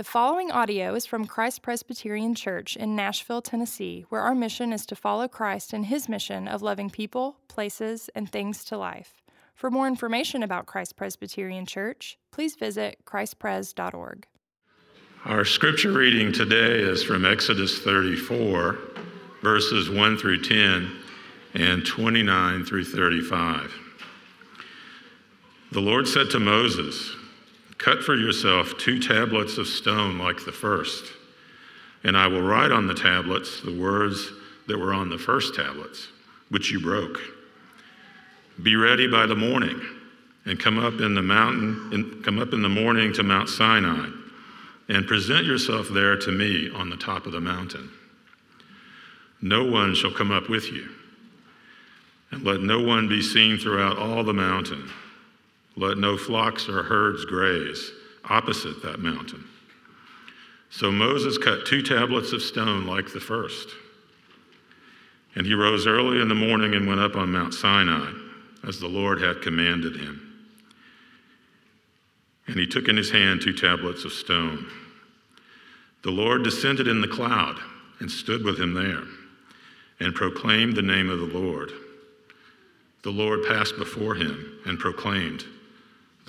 The following audio is from Christ Presbyterian Church in Nashville, Tennessee, where our mission is to follow Christ in his mission of loving people, places, and things to life. For more information about Christ Presbyterian Church, please visit christpres.org. Our scripture reading today is from Exodus 34, verses 1 through 10 and 29 through 35. The Lord said to Moses, Cut for yourself two tablets of stone like the first, and I will write on the tablets the words that were on the first tablets, which you broke. Be ready by the morning, and come up in the mountain, and come up in the morning to Mount Sinai, and present yourself there to me on the top of the mountain. No one shall come up with you, and let no one be seen throughout all the mountain let no flocks or herds graze opposite that mountain. So Moses cut two tablets of stone like the first. And he rose early in the morning and went up on Mount Sinai, as the Lord had commanded him. And he took in his hand two tablets of stone. The Lord descended in the cloud and stood with him there, and proclaimed the name of the Lord. The Lord passed before him and proclaimed,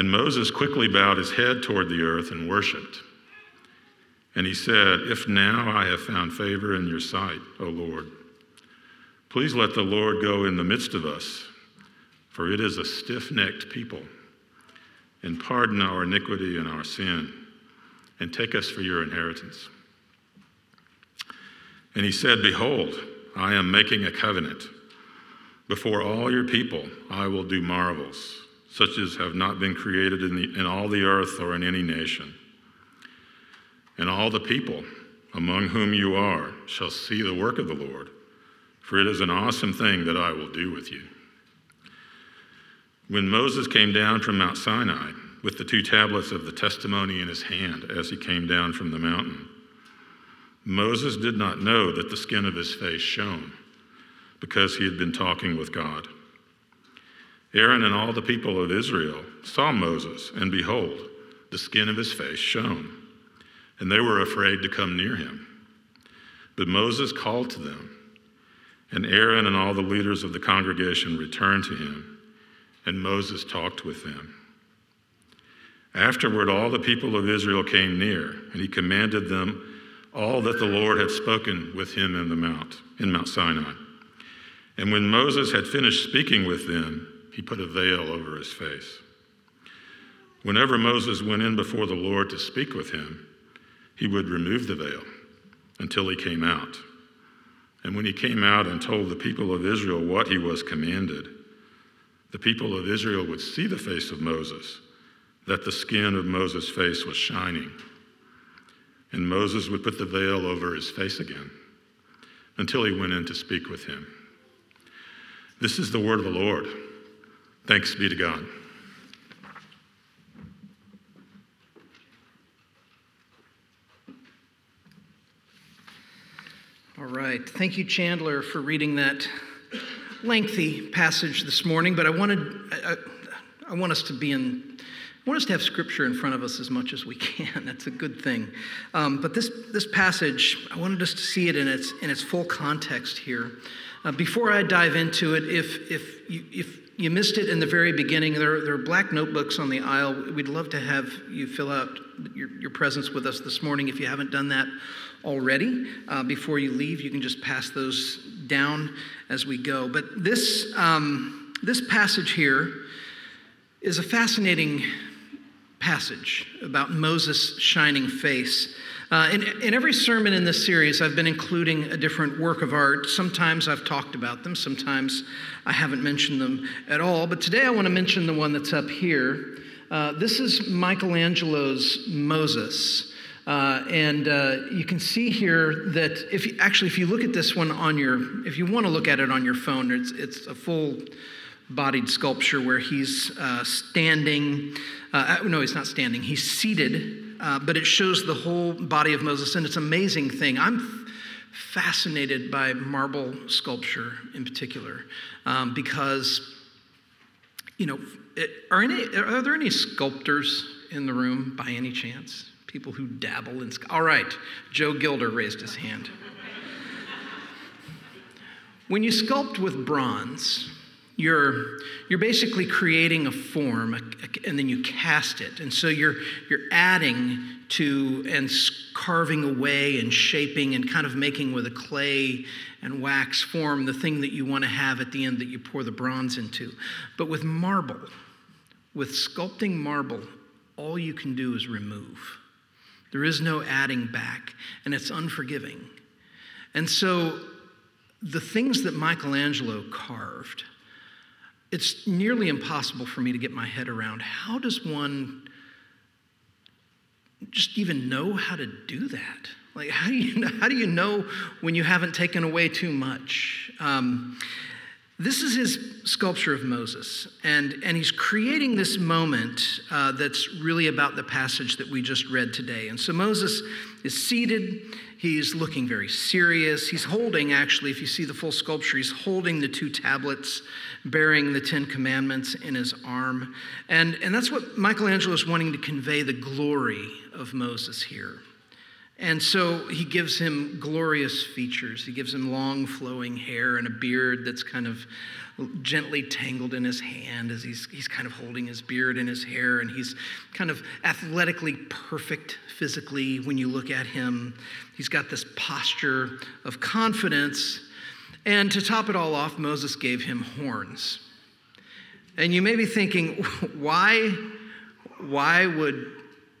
And Moses quickly bowed his head toward the earth and worshiped. And he said, If now I have found favor in your sight, O Lord, please let the Lord go in the midst of us, for it is a stiff necked people, and pardon our iniquity and our sin, and take us for your inheritance. And he said, Behold, I am making a covenant. Before all your people, I will do marvels such as have not been created in, the, in all the earth or in any nation. And all the people among whom you are shall see the work of the Lord, for it is an awesome thing that I will do with you. When Moses came down from Mount Sinai with the two tablets of the testimony in his hand as he came down from the mountain, Moses did not know that the skin of his face shone because he had been talking with God. Aaron and all the people of Israel saw Moses, and behold, the skin of his face shone, and they were afraid to come near him. But Moses called to them, and Aaron and all the leaders of the congregation returned to him, and Moses talked with them. Afterward, all the people of Israel came near, and he commanded them all that the Lord had spoken with him in the mount, in Mount Sinai. And when Moses had finished speaking with them, he put a veil over his face. Whenever Moses went in before the Lord to speak with him, he would remove the veil until he came out. And when he came out and told the people of Israel what he was commanded, the people of Israel would see the face of Moses, that the skin of Moses' face was shining. And Moses would put the veil over his face again until he went in to speak with him. This is the word of the Lord. Thanks be to God. All right. Thank you, Chandler, for reading that lengthy passage this morning. But I wanted, I, I, want us to be in, I want us to have Scripture in front of us as much as we can. That's a good thing. Um, but this this passage, I wanted us to see it in its in its full context here. Uh, before I dive into it, if if you, if you missed it in the very beginning. There, there, are black notebooks on the aisle. We'd love to have you fill out your, your presence with us this morning. If you haven't done that already, uh, before you leave, you can just pass those down as we go. But this, um, this passage here is a fascinating passage about Moses' shining face. Uh, in, in every sermon in this series, I've been including a different work of art. Sometimes I've talked about them, sometimes I haven't mentioned them at all. But today I want to mention the one that's up here. Uh, this is Michelangelo's Moses. Uh, and uh, you can see here that if you, actually, if you look at this one on your, if you want to look at it on your phone, it's, it's a full bodied sculpture where he's uh, standing. Uh, uh, no, he's not standing, he's seated, uh, but it shows the whole body of Moses, and it's an amazing thing. I'm fascinated by marble sculpture in particular um, because, you know, it, are, any, are there any sculptors in the room by any chance? People who dabble in. All right, Joe Gilder raised his hand. when you sculpt with bronze, you're, you're basically creating a form and then you cast it. And so you're, you're adding to and carving away and shaping and kind of making with a clay and wax form the thing that you want to have at the end that you pour the bronze into. But with marble, with sculpting marble, all you can do is remove. There is no adding back, and it's unforgiving. And so the things that Michelangelo carved, it's nearly impossible for me to get my head around. How does one just even know how to do that? Like, how do you, how do you know when you haven't taken away too much? Um, this is his sculpture of Moses, and, and he's creating this moment uh, that's really about the passage that we just read today. And so Moses is seated, he's looking very serious. He's holding, actually, if you see the full sculpture, he's holding the two tablets bearing the Ten Commandments in his arm. And, and that's what Michelangelo is wanting to convey the glory of Moses here. And so he gives him glorious features. He gives him long flowing hair and a beard that's kind of gently tangled in his hand as he's, he's kind of holding his beard and his hair. And he's kind of athletically perfect physically when you look at him. He's got this posture of confidence. And to top it all off, Moses gave him horns. And you may be thinking, why, why would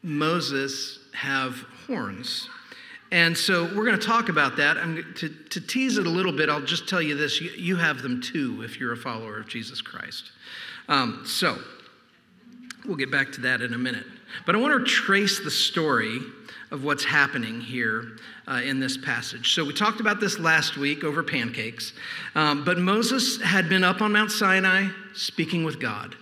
Moses have horns. And so we're going to talk about that. I'm, to, to tease it a little bit, I'll just tell you this you, you have them too if you're a follower of Jesus Christ. Um, so we'll get back to that in a minute. But I want to trace the story of what's happening here uh, in this passage. So we talked about this last week over pancakes. Um, but Moses had been up on Mount Sinai speaking with God.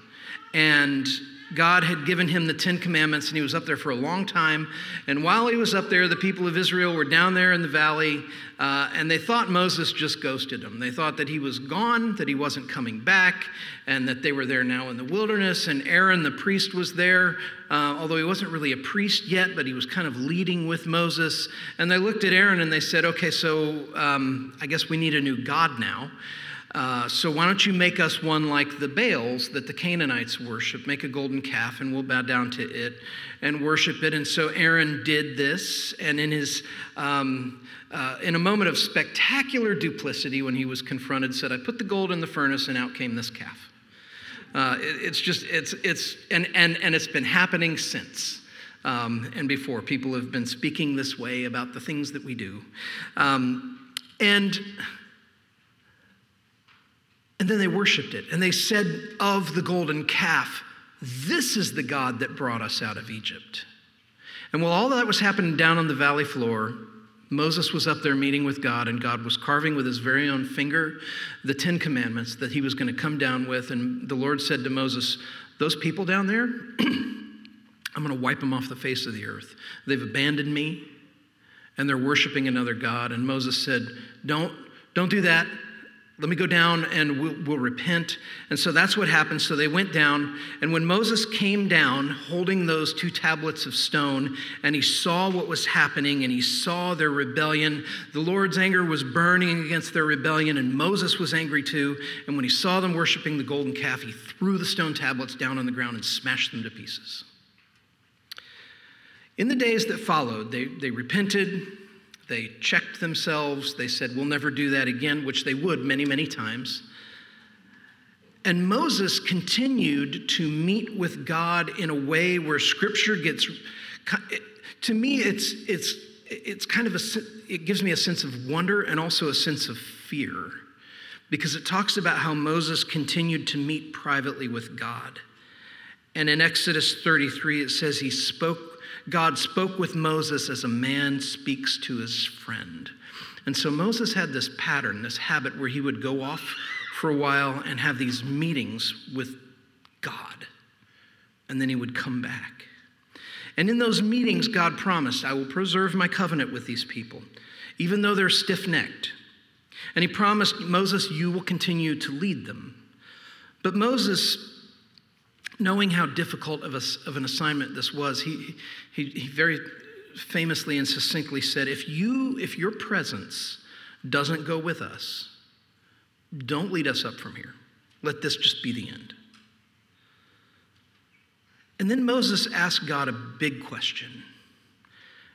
And God had given him the Ten Commandments, and he was up there for a long time. And while he was up there, the people of Israel were down there in the valley, uh, and they thought Moses just ghosted them. They thought that he was gone, that he wasn't coming back, and that they were there now in the wilderness. And Aaron, the priest, was there, uh, although he wasn't really a priest yet, but he was kind of leading with Moses. And they looked at Aaron and they said, Okay, so um, I guess we need a new God now. Uh, so why don't you make us one like the Baals that the Canaanites worship? Make a golden calf, and we'll bow down to it and worship it. And so Aaron did this, and in his um, uh, in a moment of spectacular duplicity, when he was confronted, said, "I put the gold in the furnace, and out came this calf." Uh, it, it's just it's it's and and and it's been happening since. Um, and before, people have been speaking this way about the things that we do, um, and and then they worshiped it. And they said of the golden calf, This is the God that brought us out of Egypt. And while all that was happening down on the valley floor, Moses was up there meeting with God, and God was carving with his very own finger the Ten Commandments that he was going to come down with. And the Lord said to Moses, Those people down there, I'm going to wipe them off the face of the earth. They've abandoned me, and they're worshiping another God. And Moses said, Don't, don't do that let me go down and we'll, we'll, repent. And so that's what happened. So they went down. And when Moses came down holding those two tablets of stone and he saw what was happening and he saw their rebellion, the Lord's anger was burning against their rebellion and Moses was angry too. And when he saw them worshiping the golden calf, he threw the stone tablets down on the ground and smashed them to pieces. In the days that followed, they, they repented, they checked themselves. They said, We'll never do that again, which they would many, many times. And Moses continued to meet with God in a way where scripture gets, to me, it's, it's, it's kind of a, it gives me a sense of wonder and also a sense of fear because it talks about how Moses continued to meet privately with God. And in Exodus 33, it says he spoke God spoke with Moses as a man speaks to his friend. And so Moses had this pattern, this habit where he would go off for a while and have these meetings with God. And then he would come back. And in those meetings, God promised, I will preserve my covenant with these people, even though they're stiff necked. And he promised Moses, You will continue to lead them. But Moses, knowing how difficult of, a, of an assignment this was, he, he, he very famously and succinctly said, if, you, if your presence doesn't go with us, don't lead us up from here. Let this just be the end. And then Moses asked God a big question.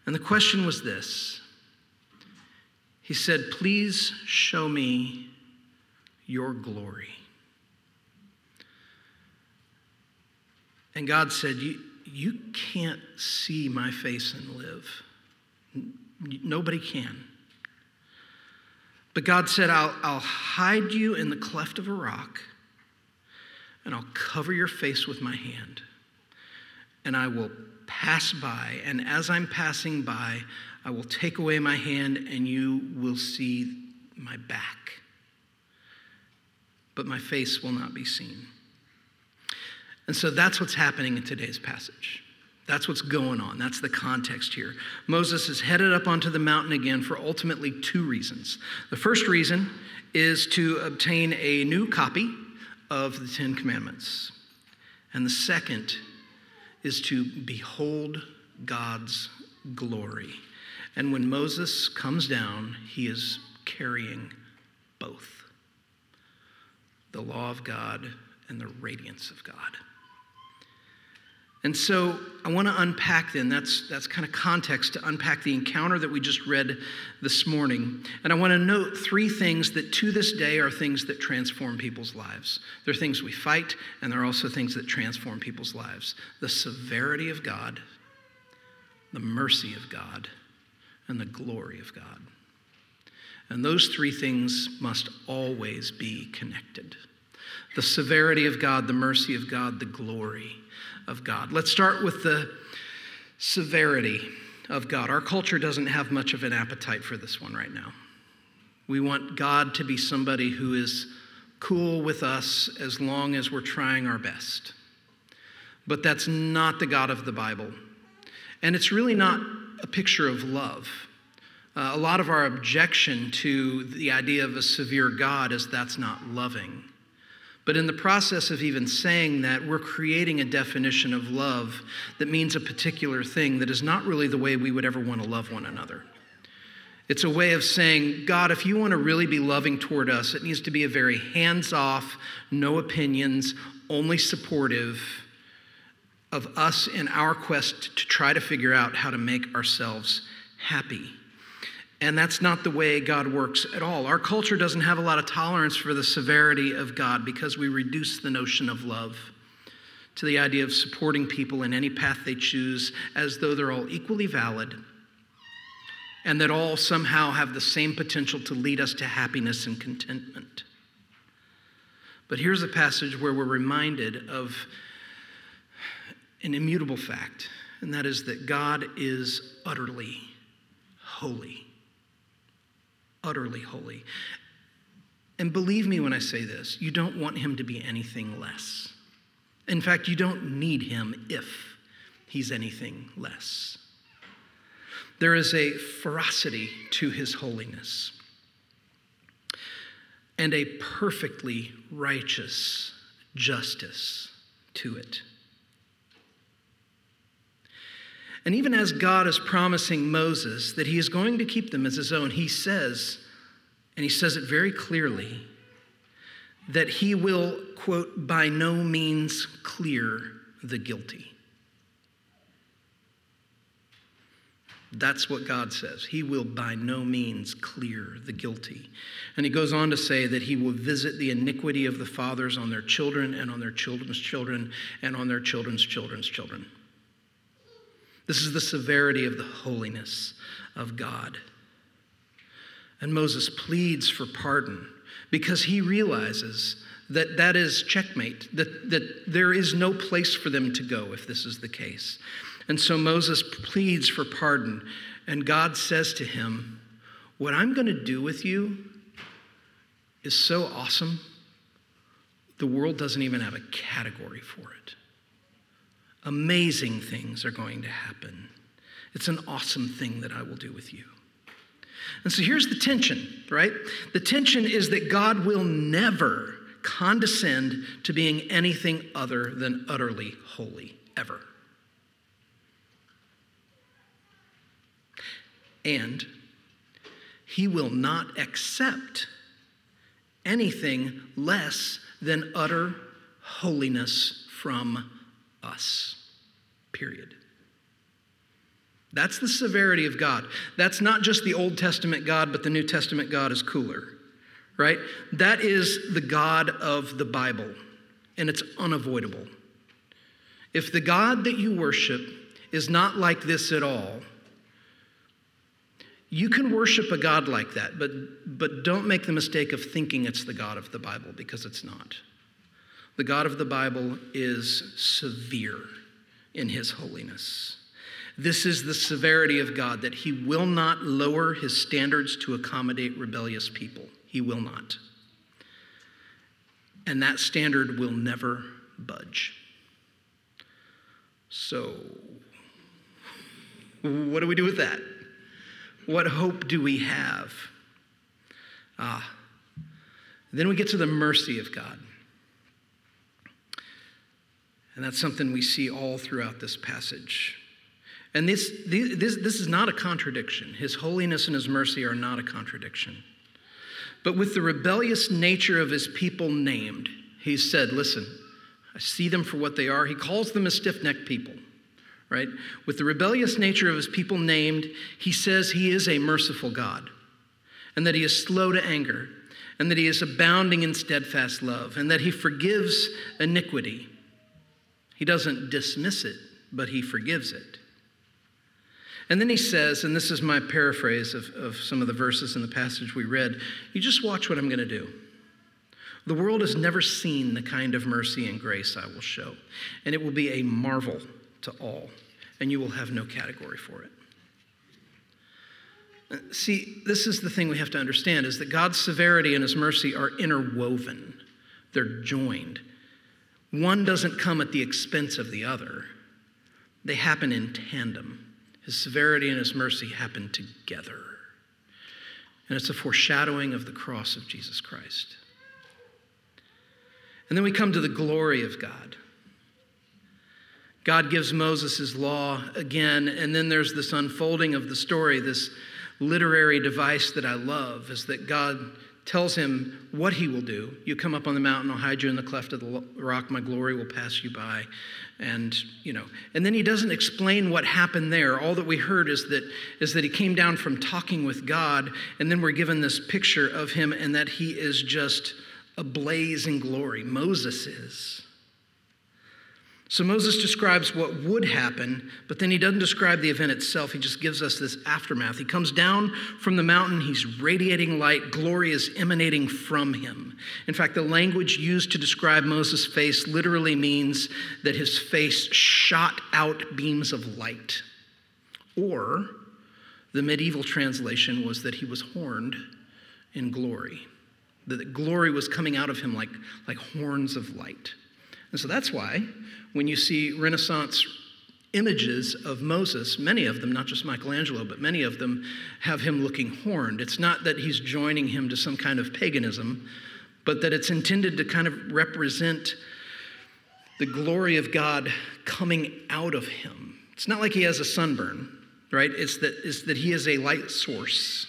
And the question was this He said, Please show me your glory. And God said, You, you can't see my face and live. Nobody can. But God said, I'll, I'll hide you in the cleft of a rock, and I'll cover your face with my hand, and I will pass by. And as I'm passing by, I will take away my hand, and you will see my back. But my face will not be seen. And so that's what's happening in today's passage. That's what's going on. That's the context here. Moses is headed up onto the mountain again for ultimately two reasons. The first reason is to obtain a new copy of the Ten Commandments, and the second is to behold God's glory. And when Moses comes down, he is carrying both the law of God and the radiance of God. And so I want to unpack then, that's, that's kind of context to unpack the encounter that we just read this morning. And I want to note three things that to this day are things that transform people's lives. They're things we fight, and they're also things that transform people's lives the severity of God, the mercy of God, and the glory of God. And those three things must always be connected the severity of God, the mercy of God, the glory of God. Let's start with the severity of God. Our culture doesn't have much of an appetite for this one right now. We want God to be somebody who is cool with us as long as we're trying our best. But that's not the God of the Bible. And it's really not a picture of love. Uh, a lot of our objection to the idea of a severe God is that's not loving. But in the process of even saying that, we're creating a definition of love that means a particular thing that is not really the way we would ever want to love one another. It's a way of saying, God, if you want to really be loving toward us, it needs to be a very hands off, no opinions, only supportive of us in our quest to try to figure out how to make ourselves happy. And that's not the way God works at all. Our culture doesn't have a lot of tolerance for the severity of God because we reduce the notion of love to the idea of supporting people in any path they choose as though they're all equally valid and that all somehow have the same potential to lead us to happiness and contentment. But here's a passage where we're reminded of an immutable fact, and that is that God is utterly holy utterly holy. And believe me when I say this, you don't want him to be anything less. In fact, you don't need him if he's anything less. There is a ferocity to his holiness and a perfectly righteous justice to it. And even as God is promising Moses that he is going to keep them as his own, he says, and he says it very clearly, that he will, quote, by no means clear the guilty. That's what God says. He will by no means clear the guilty. And he goes on to say that he will visit the iniquity of the fathers on their children and on their children's children and on their children's children's children. This is the severity of the holiness of God. And Moses pleads for pardon because he realizes that that is checkmate, that, that there is no place for them to go if this is the case. And so Moses pleads for pardon, and God says to him, What I'm going to do with you is so awesome, the world doesn't even have a category for it. Amazing things are going to happen. It's an awesome thing that I will do with you. And so here's the tension, right? The tension is that God will never condescend to being anything other than utterly holy, ever. And he will not accept anything less than utter holiness from us. Period. That's the severity of God. That's not just the Old Testament God, but the New Testament God is cooler, right? That is the God of the Bible, and it's unavoidable. If the God that you worship is not like this at all, you can worship a God like that, but, but don't make the mistake of thinking it's the God of the Bible because it's not. The God of the Bible is severe in his holiness. This is the severity of God, that he will not lower his standards to accommodate rebellious people. He will not. And that standard will never budge. So, what do we do with that? What hope do we have? Ah, then we get to the mercy of God. And that's something we see all throughout this passage. And this, this, this is not a contradiction. His holiness and his mercy are not a contradiction. But with the rebellious nature of his people named, he said, Listen, I see them for what they are. He calls them a stiff necked people, right? With the rebellious nature of his people named, he says he is a merciful God and that he is slow to anger and that he is abounding in steadfast love and that he forgives iniquity. He doesn't dismiss it, but he forgives it. And then he says, and this is my paraphrase of, of some of the verses in the passage we read you just watch what I'm going to do. The world has never seen the kind of mercy and grace I will show, and it will be a marvel to all, and you will have no category for it. Uh, see, this is the thing we have to understand is that God's severity and his mercy are interwoven. They're joined. One doesn't come at the expense of the other. They happen in tandem. His severity and his mercy happen together. And it's a foreshadowing of the cross of Jesus Christ. And then we come to the glory of God. God gives Moses his law again, and then there's this unfolding of the story, this literary device that I love, is that God tells him what he will do. You come up on the mountain, I'll hide you in the cleft of the rock, my glory will pass you by. And, you know, and then he doesn't explain what happened there. All that we heard is that is that he came down from talking with God, and then we're given this picture of him and that he is just ablaze in glory. Moses is. So Moses describes what would happen, but then he doesn't describe the event itself. He just gives us this aftermath. He comes down from the mountain, he's radiating light, glory is emanating from him. In fact, the language used to describe Moses' face literally means that his face shot out beams of light. Or the medieval translation was that he was horned in glory, that glory was coming out of him like, like horns of light. And so that's why when you see Renaissance images of Moses, many of them, not just Michelangelo, but many of them have him looking horned. It's not that he's joining him to some kind of paganism, but that it's intended to kind of represent the glory of God coming out of him. It's not like he has a sunburn, right? It's that, it's that he is a light source.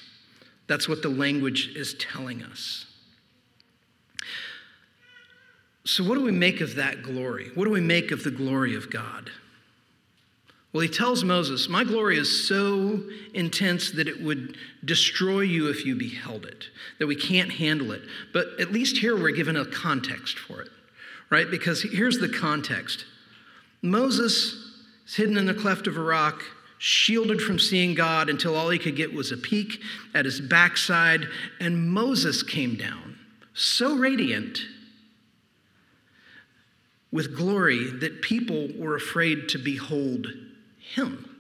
That's what the language is telling us. So, what do we make of that glory? What do we make of the glory of God? Well, he tells Moses, My glory is so intense that it would destroy you if you beheld it, that we can't handle it. But at least here we're given a context for it, right? Because here's the context Moses is hidden in the cleft of a rock, shielded from seeing God until all he could get was a peek at his backside, and Moses came down, so radiant with glory that people were afraid to behold Him.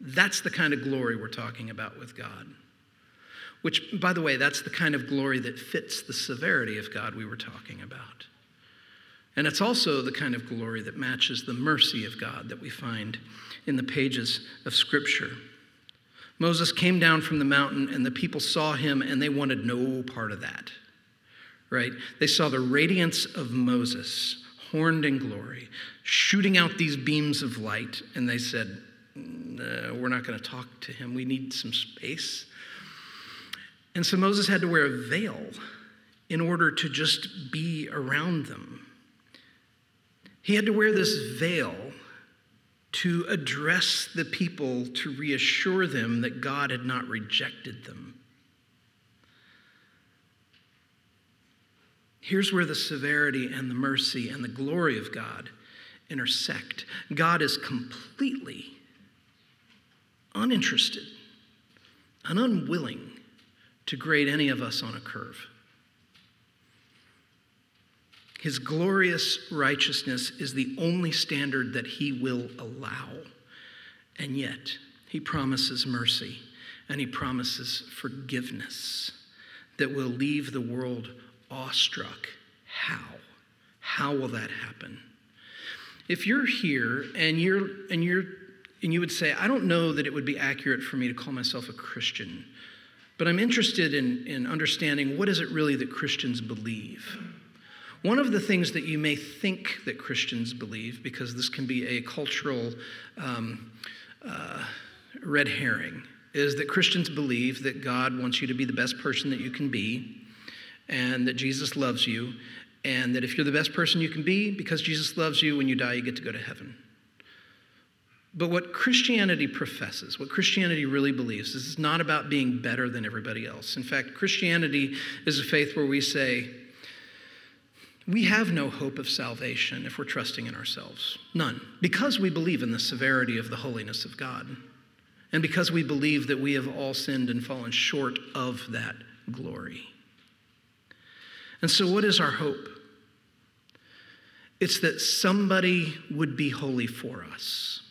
That's the kind of glory we're talking about with God. Which, by the way, that's the kind of glory that fits the severity of God we were talking about. And it's also the kind of glory that matches the mercy of God that we find in the pages of Scripture. Moses came down from the mountain, and the people saw him, and they wanted no part of that. Right? They saw the radiance of Moses, horned in glory, shooting out these beams of light, and they said, We're not going to talk to him. We need some space. And so Moses had to wear a veil in order to just be around them. He had to wear this veil to address the people to reassure them that God had not rejected them. Here's where the severity and the mercy and the glory of God intersect. God is completely uninterested and unwilling to grade any of us on a curve. His glorious righteousness is the only standard that he will allow. And yet, he promises mercy and he promises forgiveness that will leave the world awestruck. How? How will that happen? If you're here and you're and you're and you would say, I don't know that it would be accurate for me to call myself a Christian, but I'm interested in, in understanding what is it really that Christians believe. One of the things that you may think that Christians believe, because this can be a cultural um, uh, red herring, is that Christians believe that God wants you to be the best person that you can be, and that Jesus loves you, and that if you're the best person you can be, because Jesus loves you, when you die, you get to go to heaven. But what Christianity professes, what Christianity really believes, is it's not about being better than everybody else. In fact, Christianity is a faith where we say, we have no hope of salvation if we're trusting in ourselves. None. Because we believe in the severity of the holiness of God. And because we believe that we have all sinned and fallen short of that glory. And so, what is our hope? It's that somebody would be holy for us.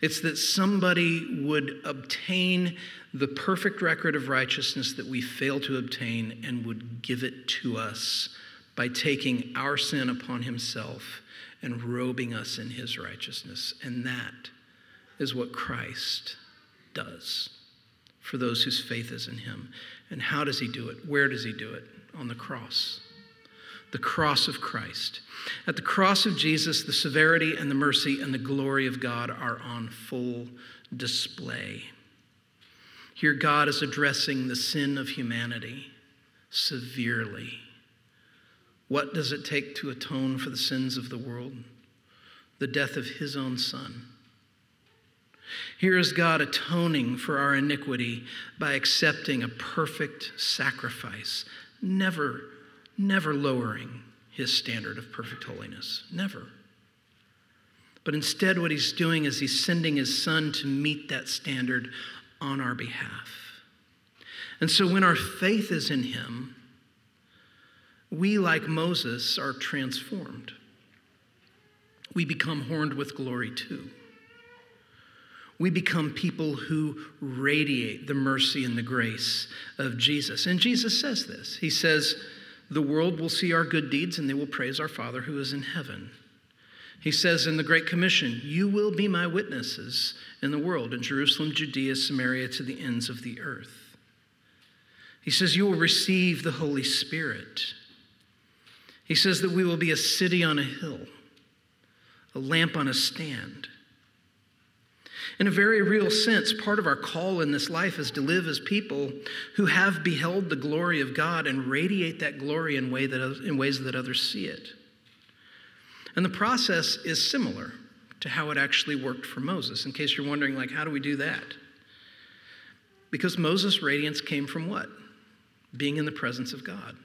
It's that somebody would obtain the perfect record of righteousness that we fail to obtain and would give it to us by taking our sin upon himself and robing us in his righteousness. And that is what Christ does for those whose faith is in him. And how does he do it? Where does he do it? On the cross. The cross of Christ. At the cross of Jesus, the severity and the mercy and the glory of God are on full display. Here, God is addressing the sin of humanity severely what does it take to atone for the sins of the world? The death of his own son. Here is God atoning for our iniquity by accepting a perfect sacrifice, never, never lowering his standard of perfect holiness. Never. But instead, what he's doing is he's sending his son to meet that standard on our behalf. And so when our faith is in him, we, like Moses, are transformed. We become horned with glory too. We become people who radiate the mercy and the grace of Jesus. And Jesus says this He says, The world will see our good deeds and they will praise our Father who is in heaven. He says in the Great Commission, You will be my witnesses in the world, in Jerusalem, Judea, Samaria, to the ends of the earth. He says, You will receive the Holy Spirit. He says that we will be a city on a hill, a lamp on a stand. In a very real sense, part of our call in this life is to live as people who have beheld the glory of God and radiate that glory in, way that, in ways that others see it. And the process is similar to how it actually worked for Moses. In case you're wondering, like, how do we do that? Because Moses' radiance came from what? Being in the presence of God.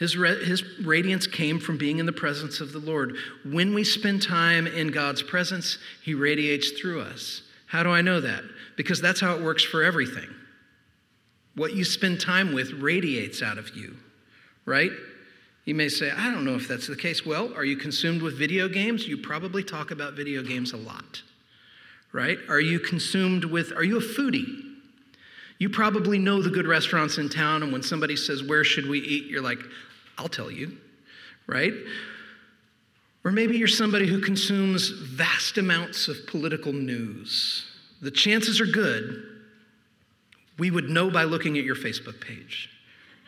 His, his radiance came from being in the presence of the Lord. When we spend time in God's presence, He radiates through us. How do I know that? Because that's how it works for everything. What you spend time with radiates out of you, right? You may say, I don't know if that's the case. Well, are you consumed with video games? You probably talk about video games a lot. right? Are you consumed with, are you a foodie? You probably know the good restaurants in town, and when somebody says, Where should we eat? you're like, I'll tell you, right? Or maybe you're somebody who consumes vast amounts of political news. The chances are good we would know by looking at your Facebook page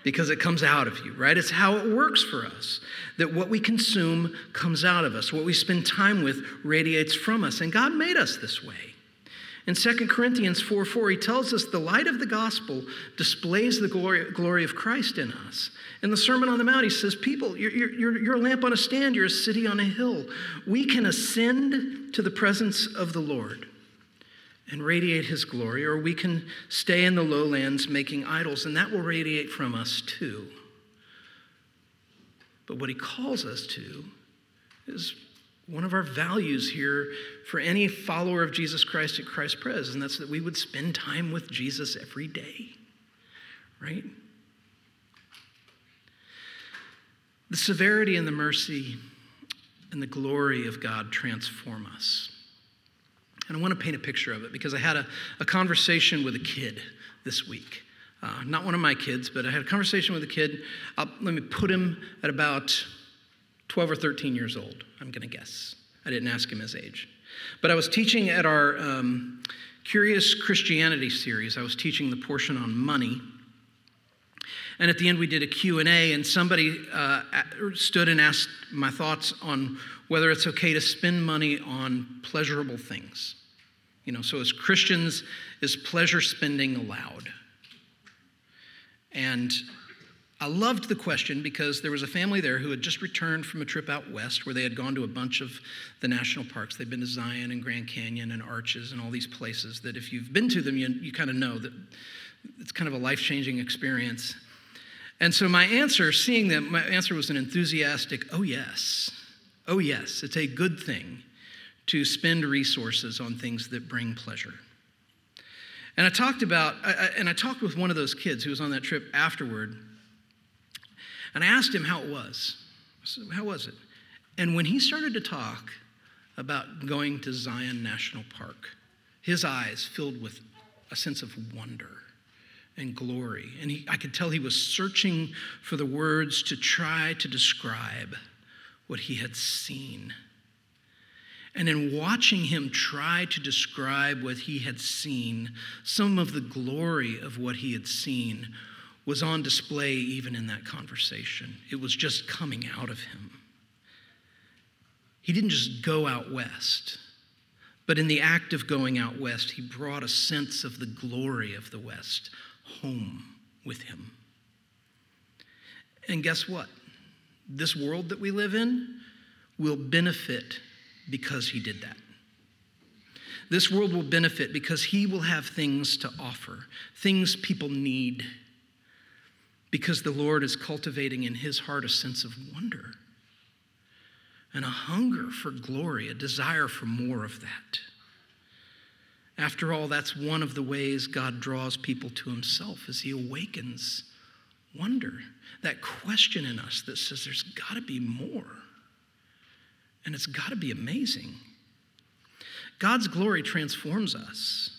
because it comes out of you, right? It's how it works for us that what we consume comes out of us. What we spend time with radiates from us. And God made us this way. In 2 Corinthians 4 4, he tells us the light of the gospel displays the glory, glory of Christ in us. In the Sermon on the Mount, he says, People, you're, you're, you're a lamp on a stand, you're a city on a hill. We can ascend to the presence of the Lord and radiate his glory, or we can stay in the lowlands making idols, and that will radiate from us too. But what he calls us to is one of our values here for any follower of Jesus Christ at Christ Pres, and that's that we would spend time with Jesus every day, right? The severity and the mercy and the glory of God transform us. And I want to paint a picture of it because I had a, a conversation with a kid this week. Uh, not one of my kids, but I had a conversation with a kid. I'll, let me put him at about 12 or 13 years old, I'm going to guess. I didn't ask him his age. But I was teaching at our um, Curious Christianity series. I was teaching the portion on money. And at the end, we did a Q&A, and somebody uh, stood and asked my thoughts on whether it's okay to spend money on pleasurable things. You know, so as Christians, is pleasure spending allowed? And I loved the question because there was a family there who had just returned from a trip out west where they had gone to a bunch of the national parks. They'd been to Zion and Grand Canyon and Arches and all these places that if you've been to them, you, you kind of know that it's kind of a life changing experience. And so my answer, seeing them, my answer was an enthusiastic, oh, yes. Oh, yes, it's a good thing to spend resources on things that bring pleasure. And I talked about, and I talked with one of those kids who was on that trip afterward, and I asked him how it was. How was it? And when he started to talk about going to Zion National Park, his eyes filled with a sense of wonder and glory. And he, I could tell he was searching for the words to try to describe what he had seen. And in watching him try to describe what he had seen, some of the glory of what he had seen was on display even in that conversation. It was just coming out of him. He didn't just go out west, but in the act of going out west, he brought a sense of the glory of the West home with him. And guess what? this world that we live in will benefit because he did that. This world will benefit because he will have things to offer, things people need, because the Lord is cultivating in his heart a sense of wonder and a hunger for glory, a desire for more of that. After all, that's one of the ways God draws people to himself as he awakens wonder, that question in us that says there's got to be more. And it's got to be amazing. God's glory transforms us.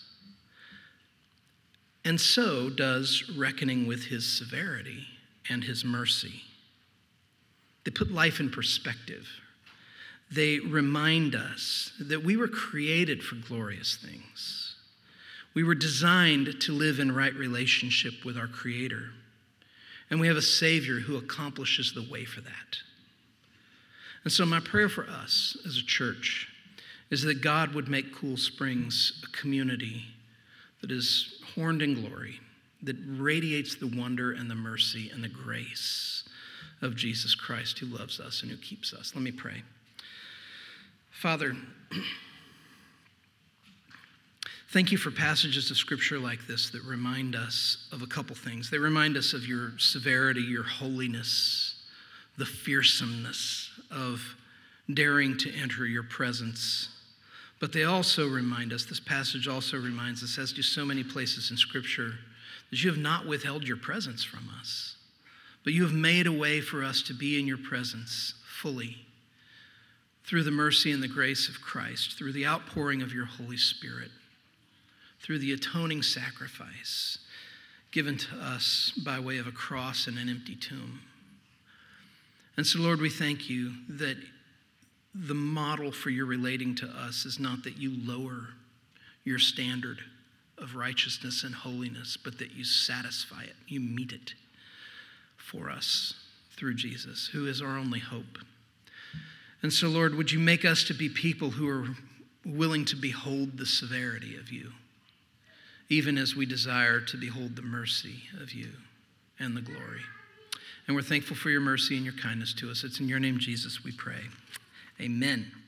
And so does reckoning with his severity and his mercy. They put life in perspective. They remind us that we were created for glorious things. We were designed to live in right relationship with our Creator. And we have a Savior who accomplishes the way for that. And so, my prayer for us as a church is that God would make Cool Springs a community that is horned in glory, that radiates the wonder and the mercy and the grace of Jesus Christ who loves us and who keeps us. Let me pray. Father, Thank you for passages of scripture like this that remind us of a couple things. They remind us of your severity, your holiness, the fearsomeness of daring to enter your presence. But they also remind us, this passage also reminds us, as do so many places in scripture, that you have not withheld your presence from us, but you have made a way for us to be in your presence fully through the mercy and the grace of Christ, through the outpouring of your Holy Spirit, through the atoning sacrifice given to us by way of a cross and an empty tomb. And so, Lord, we thank you that the model for your relating to us is not that you lower your standard of righteousness and holiness, but that you satisfy it, you meet it for us through Jesus, who is our only hope. And so, Lord, would you make us to be people who are willing to behold the severity of you, even as we desire to behold the mercy of you and the glory. And we're thankful for your mercy and your kindness to us. It's in your name, Jesus, we pray. Amen.